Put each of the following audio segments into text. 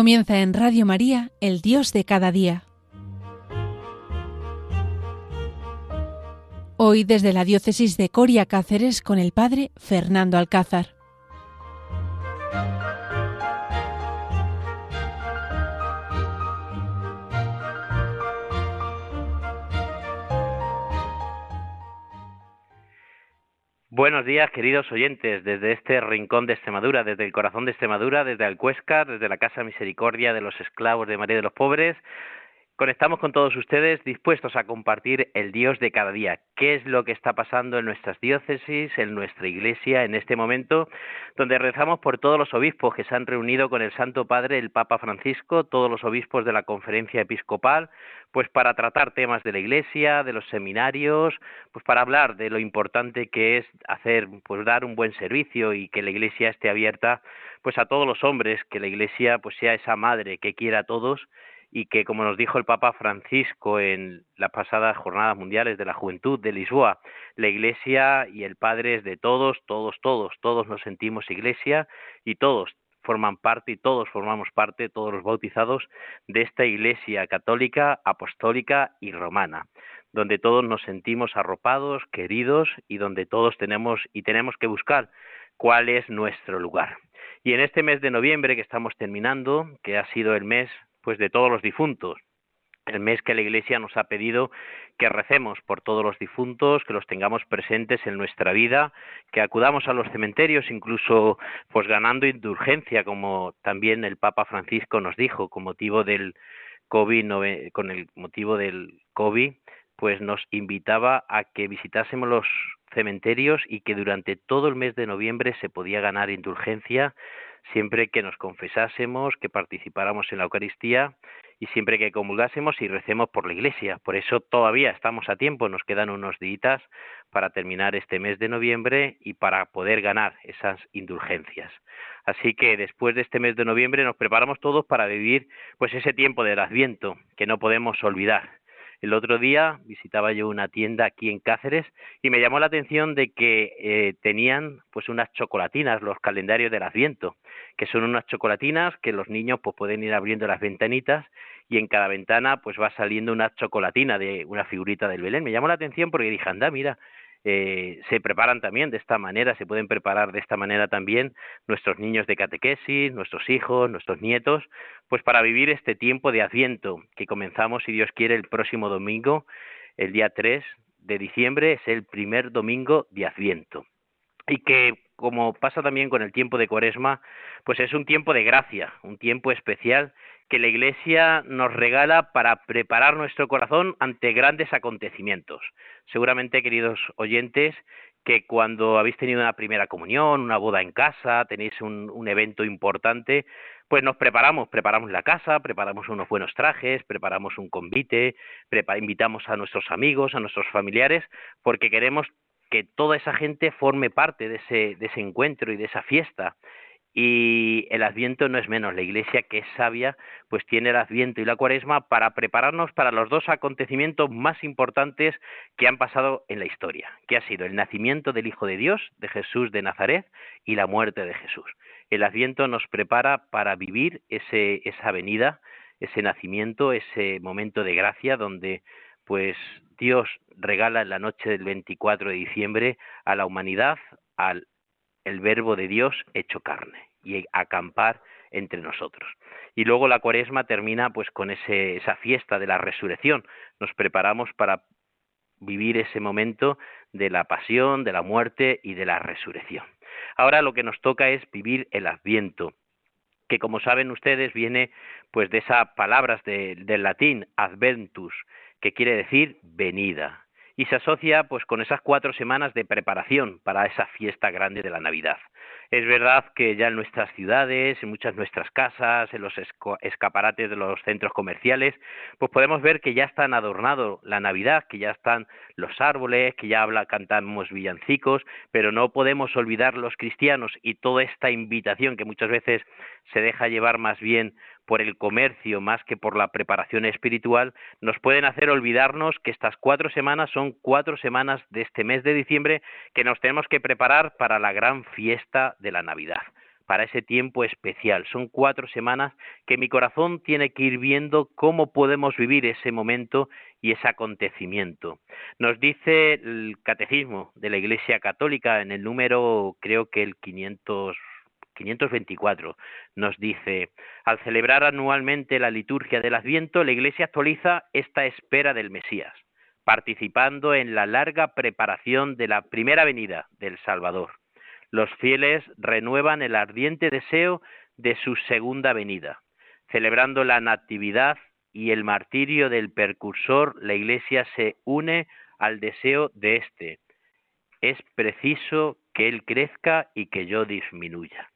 Comienza en Radio María, El Dios de cada día. Hoy desde la diócesis de Coria Cáceres con el padre Fernando Alcázar. Buenos días, queridos oyentes, desde este rincón de Extremadura, desde el corazón de Extremadura, desde Alcuesca, desde la Casa Misericordia de los Esclavos de María de los Pobres. Conectamos con todos ustedes dispuestos a compartir el Dios de cada día. ¿Qué es lo que está pasando en nuestras diócesis, en nuestra iglesia en este momento, donde rezamos por todos los obispos que se han reunido con el Santo Padre, el Papa Francisco, todos los obispos de la Conferencia Episcopal, pues para tratar temas de la iglesia, de los seminarios, pues para hablar de lo importante que es hacer, pues dar un buen servicio y que la iglesia esté abierta pues a todos los hombres, que la iglesia pues sea esa madre que quiera a todos y que, como nos dijo el Papa Francisco en las pasadas jornadas mundiales de la juventud de Lisboa, la Iglesia y el Padre es de todos, todos, todos, todos nos sentimos Iglesia y todos forman parte y todos formamos parte, todos los bautizados, de esta Iglesia católica, apostólica y romana, donde todos nos sentimos arropados, queridos y donde todos tenemos y tenemos que buscar cuál es nuestro lugar. Y en este mes de noviembre que estamos terminando, que ha sido el mes pues de todos los difuntos. El mes que la Iglesia nos ha pedido que recemos por todos los difuntos, que los tengamos presentes en nuestra vida, que acudamos a los cementerios, incluso pues ganando indulgencia, como también el Papa Francisco nos dijo, con motivo del COVID, con el motivo del COVID, pues nos invitaba a que visitásemos los cementerios y que durante todo el mes de noviembre se podía ganar indulgencia siempre que nos confesásemos, que participáramos en la Eucaristía y siempre que comulgásemos y recemos por la Iglesia. Por eso todavía estamos a tiempo, nos quedan unos días para terminar este mes de noviembre y para poder ganar esas indulgencias. Así que después de este mes de noviembre nos preparamos todos para vivir pues ese tiempo del Adviento que no podemos olvidar el otro día visitaba yo una tienda aquí en Cáceres y me llamó la atención de que eh, tenían pues unas chocolatinas, los calendarios del Adviento, que son unas chocolatinas que los niños pues pueden ir abriendo las ventanitas y en cada ventana pues va saliendo una chocolatina de una figurita del Belén. Me llamó la atención porque dije, anda, mira, eh, se preparan también de esta manera, se pueden preparar de esta manera también nuestros niños de catequesis, nuestros hijos, nuestros nietos, pues para vivir este tiempo de Adviento que comenzamos, si Dios quiere, el próximo domingo, el día 3 de diciembre, es el primer domingo de Adviento. Y que, como pasa también con el tiempo de Cuaresma, pues es un tiempo de gracia, un tiempo especial que la Iglesia nos regala para preparar nuestro corazón ante grandes acontecimientos. Seguramente, queridos oyentes, que cuando habéis tenido una primera comunión, una boda en casa, tenéis un, evento importante, pues nos preparamos, preparamos la casa, preparamos unos buenos trajes, preparamos un convite, invitamos a nuestros amigos, a nuestros familiares, porque queremos que toda esa gente forme parte de ese, de ese encuentro y de esa fiesta. Y el Adviento no es menos. La Iglesia, que es sabia, pues tiene el Adviento y la Cuaresma para prepararnos para los dos acontecimientos más importantes que han pasado en la historia, que ha sido el nacimiento del Hijo de Dios, de Jesús de Nazaret, y la muerte de Jesús. El Adviento nos prepara para vivir ese, esa venida, ese nacimiento, ese momento de gracia donde pues Dios regala en la noche del 24 de diciembre a la humanidad, al el verbo de Dios hecho carne y acampar entre nosotros. Y luego la cuaresma termina pues con ese, esa fiesta de la resurrección. Nos preparamos para vivir ese momento de la pasión, de la muerte y de la resurrección. Ahora lo que nos toca es vivir el adviento, que como saben ustedes viene pues de esas palabras del latín adventus, que quiere decir venida y se asocia pues con esas cuatro semanas de preparación para esa fiesta grande de la Navidad. Es verdad que ya en nuestras ciudades, en muchas nuestras casas, en los escaparates de los centros comerciales, pues podemos ver que ya están adornado la Navidad, que ya están los árboles, que ya habla, cantamos villancicos, pero no podemos olvidar los cristianos y toda esta invitación que muchas veces se deja llevar más bien por el comercio más que por la preparación espiritual, nos pueden hacer olvidarnos que estas cuatro semanas son cuatro semanas de este mes de diciembre que nos tenemos que preparar para la gran fiesta de la Navidad para ese tiempo especial. Son cuatro semanas que mi corazón tiene que ir viendo cómo podemos vivir ese momento y ese acontecimiento. Nos dice el Catecismo de la Iglesia Católica en el número, creo que el 500 524 nos dice, al celebrar anualmente la liturgia del Adviento, la Iglesia actualiza esta espera del Mesías, participando en la larga preparación de la primera venida del Salvador. Los fieles renuevan el ardiente deseo de su segunda venida. Celebrando la Natividad y el martirio del percursor, la Iglesia se une al deseo de éste. Es preciso que Él crezca y que yo disminuya.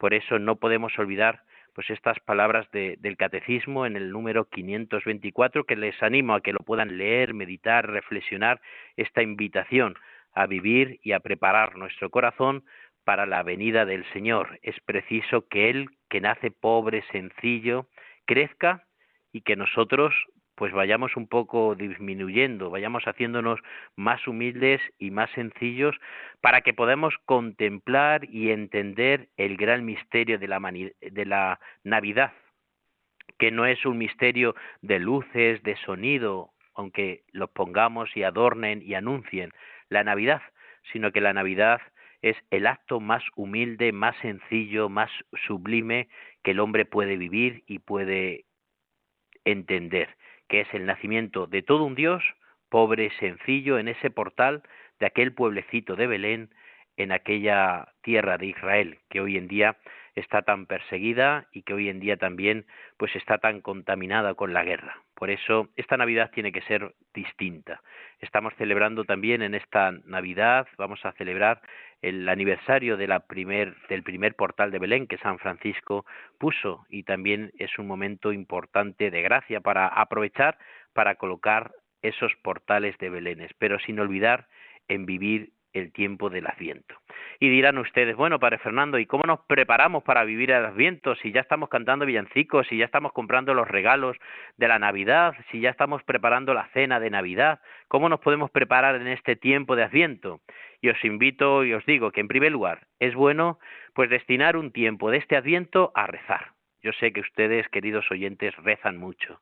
Por eso no podemos olvidar pues estas palabras del catecismo en el número 524 que les animo a que lo puedan leer, meditar, reflexionar esta invitación a vivir y a preparar nuestro corazón para la venida del Señor. Es preciso que Él, que nace pobre, sencillo, crezca y que nosotros pues vayamos un poco disminuyendo, vayamos haciéndonos más humildes y más sencillos para que podamos contemplar y entender el gran misterio de la, de la Navidad, que no es un misterio de luces, de sonido, aunque los pongamos y adornen y anuncien la Navidad, sino que la Navidad es el acto más humilde, más sencillo, más sublime que el hombre puede vivir y puede entender que es el nacimiento de todo un Dios, pobre, sencillo, en ese portal de aquel pueblecito de Belén, en aquella tierra de Israel, que hoy en día está tan perseguida y que hoy en día también pues está tan contaminada con la guerra. Por eso esta Navidad tiene que ser distinta. Estamos celebrando también en esta Navidad, vamos a celebrar el aniversario primer, del primer portal de Belén que San Francisco puso y también es un momento importante de gracia para aprovechar para colocar esos portales de Belénes, pero sin olvidar en vivir el tiempo del Adviento. Y dirán ustedes, bueno, Padre Fernando, ¿y cómo nos preparamos para vivir el Adviento? Si ya estamos cantando villancicos, si ya estamos comprando los regalos de la Navidad, si ya estamos preparando la cena de Navidad, ¿cómo nos podemos preparar en este tiempo de Adviento? Y os invito y os digo que en primer lugar es bueno pues destinar un tiempo de este Adviento a rezar. Yo sé que ustedes, queridos oyentes, rezan mucho.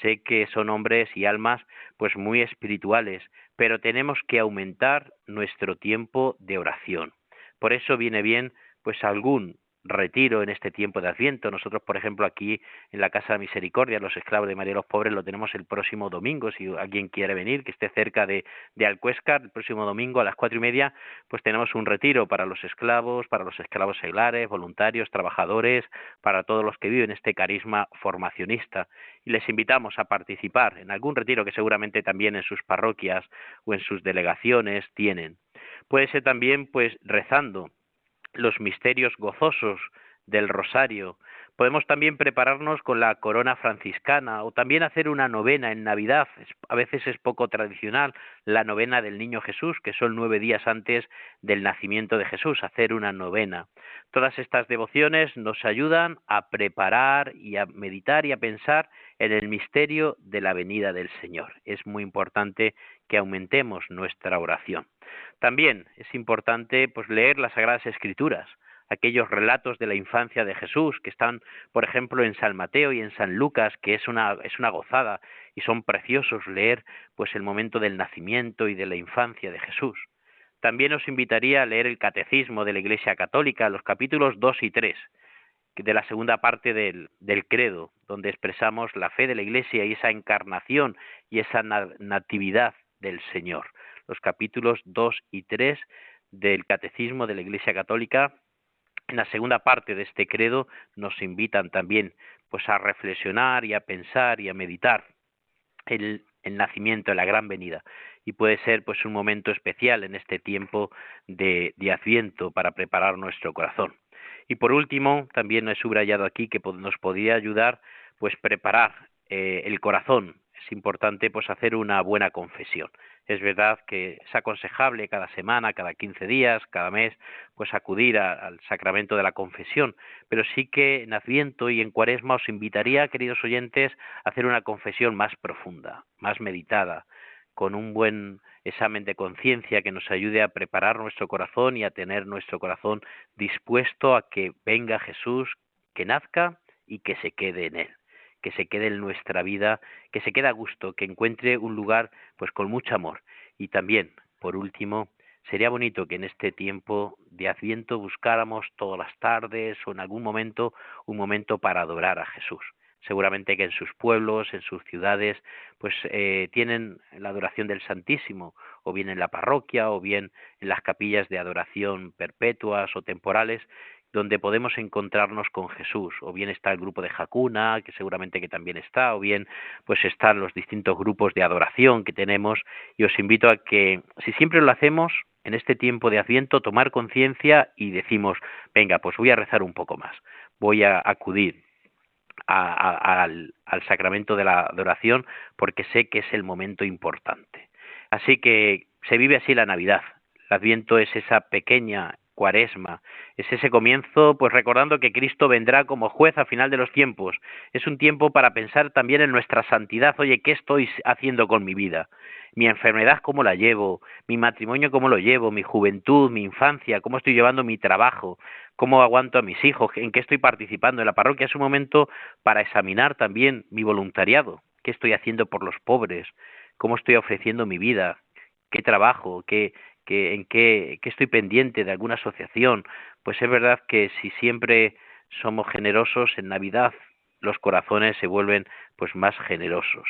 Sé que son hombres y almas pues muy espirituales, pero tenemos que aumentar nuestro tiempo de oración. Por eso viene bien pues algún retiro en este tiempo de Adviento. Nosotros, por ejemplo, aquí en la Casa de Misericordia, los esclavos de María los Pobres, lo tenemos el próximo domingo. Si alguien quiere venir, que esté cerca de, de el próximo domingo a las cuatro y media, pues tenemos un retiro para los esclavos, para los esclavos seglares, voluntarios, trabajadores, para todos los que viven este carisma formacionista. Y les invitamos a participar en algún retiro que seguramente también en sus parroquias o en sus delegaciones tienen. Puede ser también, pues, rezando los misterios gozosos del rosario. Podemos también prepararnos con la corona franciscana o también hacer una novena en Navidad. A veces es poco tradicional la novena del Niño Jesús, que son nueve días antes del nacimiento de Jesús, hacer una novena. Todas estas devociones nos ayudan a preparar y a meditar y a pensar en el misterio de la venida del Señor. Es muy importante que aumentemos nuestra oración. También es importante pues leer las sagradas escrituras, aquellos relatos de la infancia de Jesús que están, por ejemplo, en San Mateo y en San Lucas, que es una es una gozada y son preciosos leer pues el momento del nacimiento y de la infancia de Jesús. También os invitaría a leer el Catecismo de la Iglesia Católica, los capítulos 2 y 3, de la segunda parte del, del credo, donde expresamos la fe de la Iglesia y esa encarnación y esa natividad del Señor los capítulos 2 y 3 del Catecismo de la Iglesia Católica. En la segunda parte de este credo nos invitan también pues a reflexionar y a pensar y a meditar el, el nacimiento, la gran venida. Y puede ser pues un momento especial en este tiempo de, Adviento para preparar nuestro corazón. Y por último, también he subrayado aquí que nos podría ayudar pues preparar eh, el corazón. Es importante pues hacer una buena confesión. Es verdad que es aconsejable cada semana, cada 15 días, cada mes, pues acudir al sacramento de la confesión, pero sí que en Adviento y en Cuaresma os invitaría, queridos oyentes, a hacer una confesión más profunda, más meditada, con un buen examen de conciencia que nos ayude a preparar nuestro corazón y a tener nuestro corazón dispuesto a que venga Jesús, que nazca y que se quede en él que se quede en nuestra vida, que se quede a gusto, que encuentre un lugar pues con mucho amor. Y también, por último, sería bonito que en este tiempo de Adviento buscáramos todas las tardes o en algún momento un momento para adorar a Jesús. Seguramente que en sus pueblos, en sus ciudades, pues eh, tienen la adoración del Santísimo, o bien en la parroquia, o bien en las capillas de adoración perpetuas o temporales, donde podemos encontrarnos con Jesús, o bien está el grupo de Jacuna, que seguramente que también está, o bien pues están los distintos grupos de adoración que tenemos, y os invito a que, si siempre lo hacemos, en este tiempo de Adviento, tomar conciencia y decimos, venga, pues voy a rezar un poco más, voy a acudir al, al sacramento de la adoración porque sé que es el momento importante. Así que se vive así la Navidad. El Adviento es esa pequeña cuaresma. Es ese comienzo, pues recordando que Cristo vendrá como juez a final de los tiempos. Es un tiempo para pensar también en nuestra santidad. Oye, ¿qué estoy haciendo con mi vida? Mi enfermedad, ¿cómo la llevo? Mi matrimonio, ¿cómo lo llevo? Mi juventud, mi infancia, ¿cómo estoy llevando mi trabajo? ¿Cómo aguanto a mis hijos? ¿En qué estoy participando? En la parroquia es un momento para examinar también mi voluntariado. ¿Qué estoy haciendo por los pobres? ¿Cómo estoy ofreciendo mi vida? ¿Qué trabajo? ¿Qué, en qué, estoy pendiente de alguna asociación, pues es verdad que si siempre somos generosos en Navidad, los corazones se vuelven pues más generosos.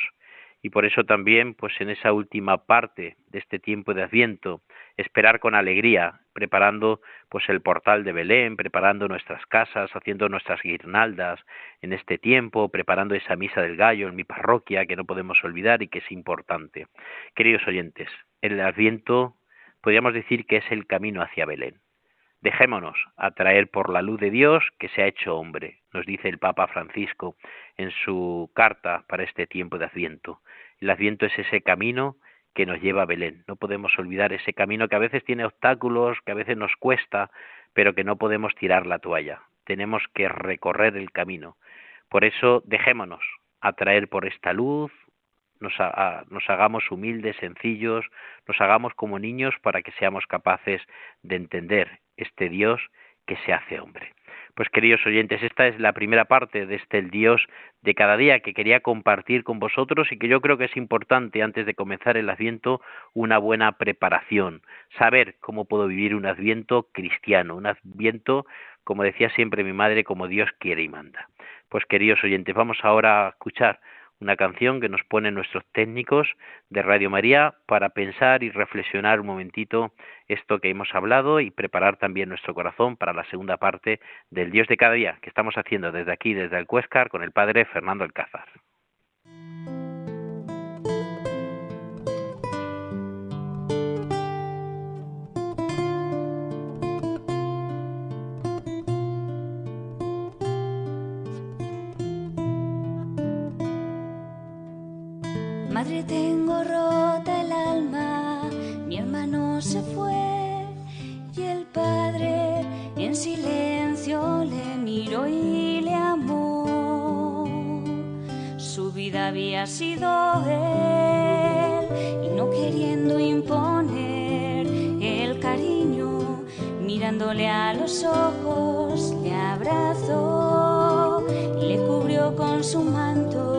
Y por eso también, pues en esa última parte de este tiempo de Adviento, esperar con alegría, preparando pues el portal de Belén, preparando nuestras casas, haciendo nuestras guirnaldas en este tiempo, preparando esa misa del gallo en mi parroquia que no podemos olvidar y que es importante. Queridos oyentes, el Adviento podríamos decir que es el camino hacia Belén. Dejémonos atraer por la luz de Dios que se ha hecho hombre, nos dice el Papa Francisco en su carta para este tiempo de Adviento. El Adviento es ese camino que nos lleva a Belén. No podemos olvidar ese camino que a veces tiene obstáculos, que a veces nos cuesta, pero que no podemos tirar la toalla. Tenemos que recorrer el camino. Por eso dejémonos atraer por esta luz, nos, hagamos humildes, sencillos, nos hagamos como niños para que seamos capaces de entender este Dios que se hace hombre. Pues queridos oyentes, esta es la primera parte de este el Dios de cada día que quería compartir con vosotros y que yo creo que es importante antes de comenzar el Adviento una buena preparación, saber cómo puedo vivir un Adviento cristiano, un Adviento, como decía siempre mi madre, como Dios quiere y manda. Pues queridos oyentes, vamos ahora a escuchar una canción que nos ponen nuestros técnicos de Radio María para pensar y reflexionar un momentito esto que hemos hablado y preparar también nuestro corazón para la segunda parte del Dios de cada día que estamos haciendo desde aquí, desde el Cuescar, con el Padre Fernando Alcázar. Y el padre en silencio le miró y le amó. Su vida había sido él y no queriendo imponer el cariño, mirándole a los ojos, le abrazó y le cubrió con su manto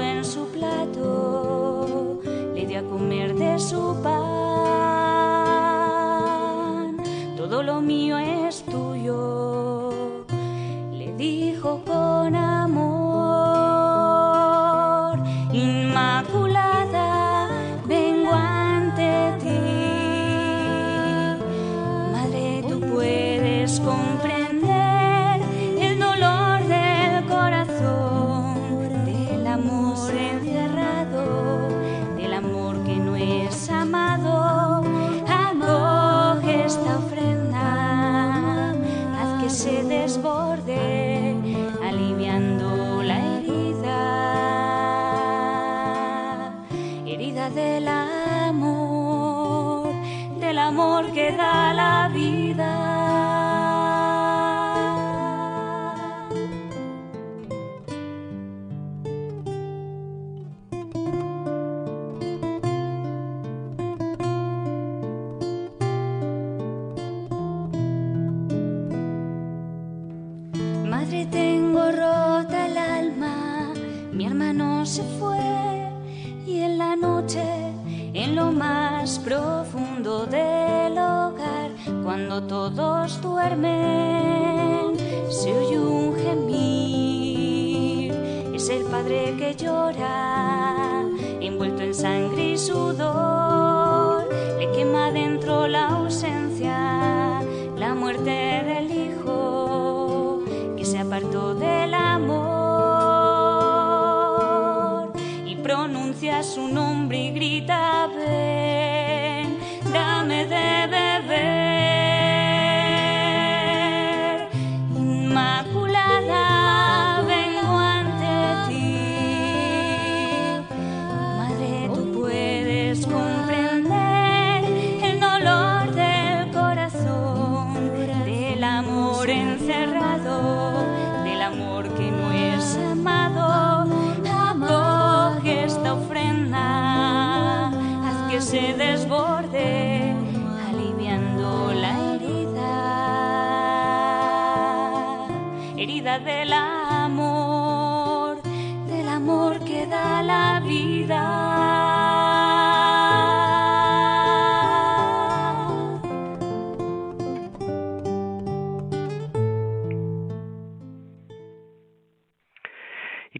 en su plato, le dio a comer de su pan. Mío es tuyo, le dijo con amor. Inmaculada, vengo ante ti. Madre, tú puedes comprender. Mi hermano se fue y en la noche, en lo más profundo del hogar, cuando todos duermen, se oye un gemir. Es el padre que llora, envuelto en sangre y sudor,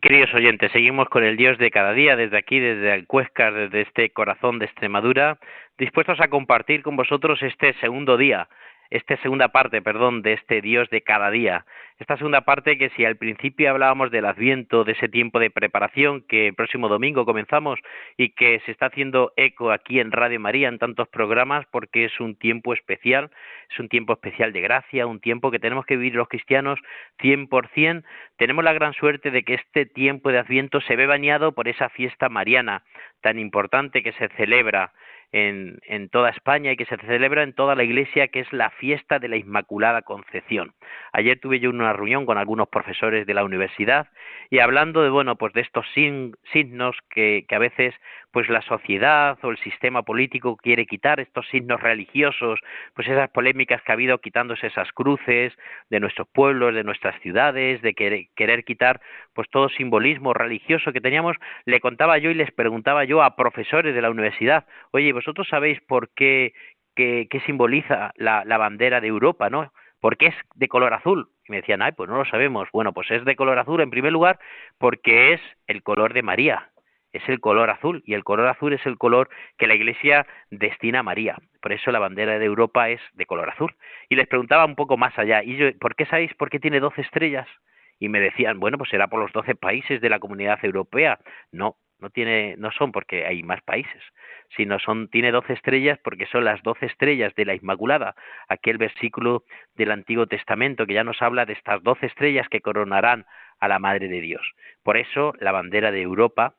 queridos oyentes, seguimos con el Dios de cada día, desde aquí, desde Alcuéscar, desde este corazón de Extremadura, dispuestos a compartir con vosotros este segundo día, esta segunda parte, perdón, de este Dios de cada día. Esta segunda parte que si al principio hablábamos del Adviento, de ese tiempo de preparación que el próximo domingo comenzamos y que se está haciendo eco aquí en Radio María en tantos programas porque es un tiempo especial, es un tiempo especial de gracia, un tiempo que tenemos que vivir los cristianos 100%, tenemos la gran suerte de que este tiempo de Adviento se ve bañado por esa fiesta mariana tan importante que se celebra en, en, toda España y que se celebra en toda la iglesia, que es la fiesta de la Inmaculada Concepción. Ayer tuve yo una reunión con algunos profesores de la universidad y hablando de bueno pues de estos signos que, que a veces pues la sociedad o el sistema político quiere quitar estos signos religiosos, pues esas polémicas que ha habido quitándose esas cruces de nuestros pueblos, de nuestras ciudades, de querer, quitar pues todo simbolismo religioso que teníamos, le contaba yo y les preguntaba yo a profesores de la universidad, oye, vosotros sabéis por qué, qué, qué simboliza la, la bandera de Europa, ¿no? ¿Por qué es de color azul? Y me decían, ay, pues no lo sabemos. Bueno, pues es de color azul en primer lugar porque es el color de María, es el color azul y el color azul es el color que la Iglesia destina a María. Por eso la bandera de Europa es de color azul. Y les preguntaba un poco más allá, ¿y yo, por qué sabéis por qué tiene 12 estrellas? Y me decían, bueno, pues será por los 12 países de la comunidad europea. No, no tiene no son porque hay más países, sino son tiene 12 estrellas porque son las 12 estrellas de la Inmaculada, aquel versículo del Antiguo Testamento que ya nos habla de estas 12 estrellas que coronarán a la Madre de Dios. Por eso la bandera de Europa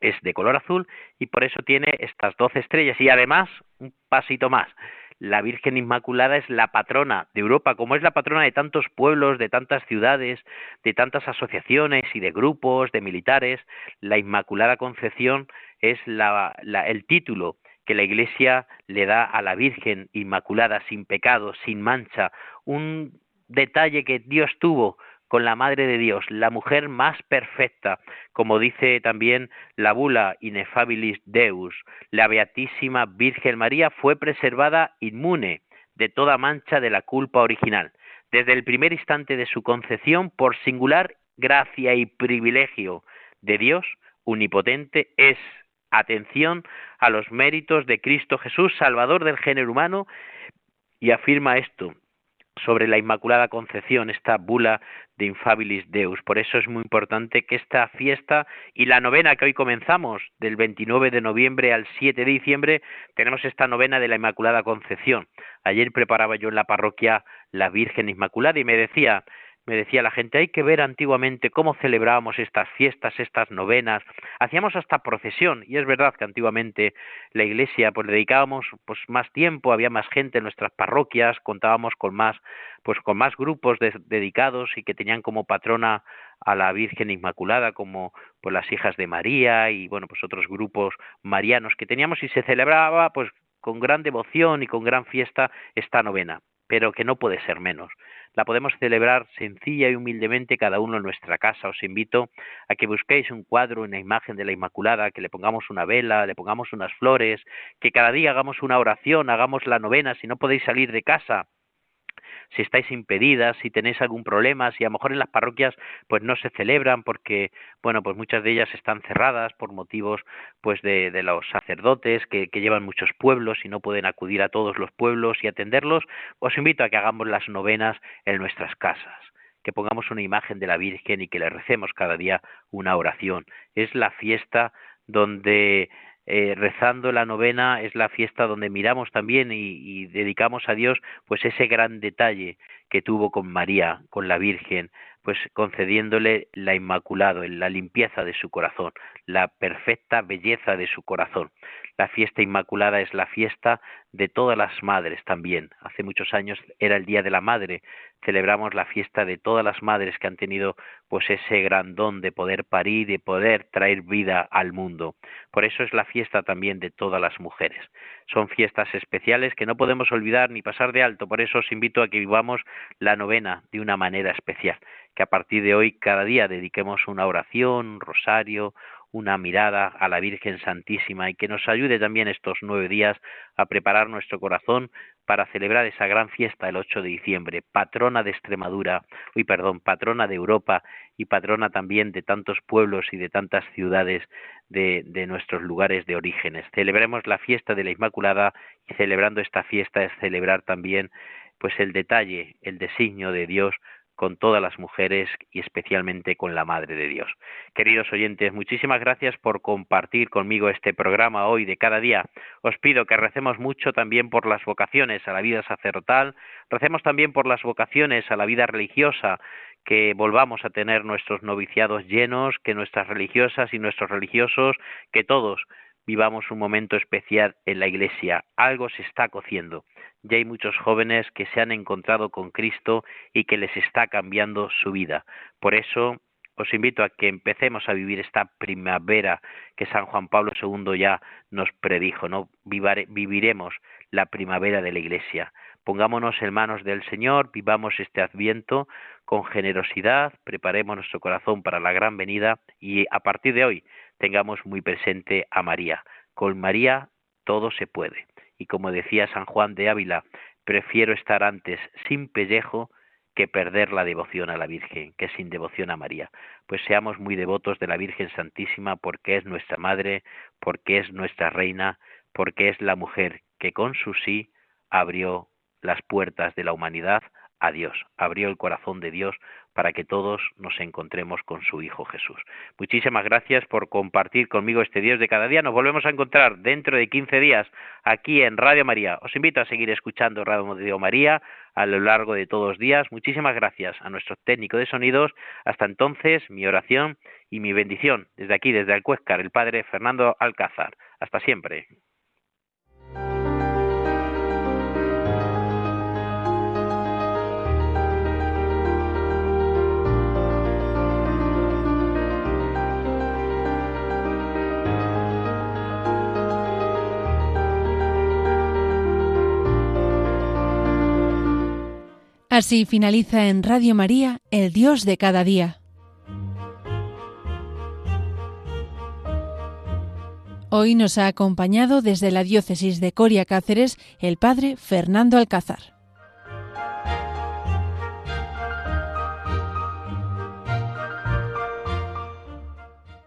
es de color azul y por eso tiene estas doce estrellas y además un pasito más la Virgen Inmaculada es la patrona de Europa, como es la patrona de tantos pueblos, de tantas ciudades, de tantas asociaciones y de grupos, de militares, la Inmaculada Concepción es la, la, el título que la Iglesia le da a la Virgen Inmaculada, sin pecado, sin mancha, un detalle que Dios tuvo con la Madre de Dios, la mujer más perfecta, como dice también la bula Inefabilis Deus, la Beatísima Virgen María fue preservada inmune de toda mancha de la culpa original, desde el primer instante de su concepción por singular gracia y privilegio de Dios unipotente es atención a los méritos de Cristo Jesús, Salvador del género humano, y afirma esto, sobre la Inmaculada Concepción, esta bula de Infabilis Deus. Por eso es muy importante que esta fiesta y la novena que hoy comenzamos, del 29 de noviembre al 7 de diciembre, tenemos esta novena de la Inmaculada Concepción. Ayer preparaba yo en la parroquia la Virgen Inmaculada y me decía, me decía la gente, hay que ver antiguamente cómo celebrábamos estas fiestas, estas novenas, hacíamos hasta procesión, y es verdad que antiguamente la iglesia pues dedicábamos pues más tiempo, había más gente en nuestras parroquias, contábamos con más pues con más grupos de, dedicados y que tenían como patrona a la Virgen Inmaculada como pues las hijas de María y bueno, pues otros grupos marianos que teníamos. Y se celebraba pues con gran devoción y con gran fiesta esta novena. Pero que no puede ser menos. La podemos celebrar sencilla y humildemente cada uno en nuestra casa. Os invito a que busquéis un cuadro, una imagen de la Inmaculada, que le pongamos una vela, le pongamos unas flores, que cada día hagamos una oración, hagamos la novena si no podéis salir de casa si estáis impedidas, si tenéis algún problema, si a lo mejor en las parroquias pues no se celebran porque, bueno, pues muchas de ellas están cerradas por motivos pues de, de los sacerdotes que, que llevan muchos pueblos y no pueden acudir a todos los pueblos y atenderlos, os invito a que hagamos las novenas en nuestras casas que pongamos una imagen de la Virgen y que le recemos cada día una oración. Es la fiesta donde eh, rezando la novena es la fiesta donde miramos también y, y, dedicamos a Dios pues ese gran detalle que tuvo con María, con la Virgen, pues concediéndole la inmaculado, la limpieza de su corazón, la perfecta belleza de su corazón. La fiesta inmaculada es la fiesta de todas las madres también. Hace muchos años era el Día de la Madre. Celebramos la fiesta de todas las madres que han tenido pues ese gran don de poder parir de poder traer vida al mundo. Por eso es la fiesta también de todas las mujeres. Son fiestas especiales que no podemos olvidar ni pasar de alto. Por eso os invito a que vivamos la novena de una manera especial. Que a partir de hoy cada día dediquemos una oración, un rosario, una mirada a la Virgen Santísima y que nos ayude también estos nueve días a preparar nuestro corazón para celebrar esa gran fiesta el 8 de diciembre, patrona de Extremadura, uy, perdón, patrona de Europa y patrona también de tantos pueblos y de tantas ciudades de, de nuestros lugares de orígenes. Celebremos la fiesta de la Inmaculada y celebrando esta fiesta es celebrar también pues el detalle, el designio de Dios con todas las mujeres y especialmente con la Madre de Dios. Queridos oyentes, muchísimas gracias por compartir conmigo este programa hoy de cada día. Os pido que recemos mucho también por las vocaciones a la vida sacerdotal, recemos también por las vocaciones a la vida religiosa, que volvamos a tener nuestros noviciados llenos, que nuestras religiosas y nuestros religiosos, que todos vivamos un momento especial en la Iglesia. Algo se está cociendo. Ya hay muchos jóvenes que se han encontrado con Cristo y que les está cambiando su vida. Por eso os invito a que empecemos a vivir esta primavera que San Juan Pablo II ya nos predijo, ¿no? viviremos la primavera de la Iglesia. Pongámonos en manos del Señor, vivamos este adviento con generosidad, preparemos nuestro corazón para la gran venida y a partir de hoy tengamos muy presente a María. Con María todo se puede. Y como decía San Juan de Ávila, prefiero estar antes sin pellejo que perder la devoción a la Virgen, que sin devoción a María. Pues seamos muy devotos de la Virgen Santísima porque es nuestra Madre, porque es nuestra Reina, porque es la mujer que con su sí abrió las puertas de la humanidad a Dios, abrió el corazón de Dios para que todos nos encontremos con su Hijo Jesús. Muchísimas gracias por compartir conmigo este Dios de cada día. Nos volvemos a encontrar dentro de 15 días aquí en Radio María. Os invito a seguir escuchando Radio María a lo largo de todos los días. Muchísimas gracias a nuestro técnico de sonidos. Hasta entonces, mi oración y mi bendición desde aquí, desde Alcuéscar, el Padre Fernando Alcázar. Hasta siempre. Así finaliza en Radio María, El Dios de cada día. Hoy nos ha acompañado desde la diócesis de Coria Cáceres el padre Fernando Alcázar.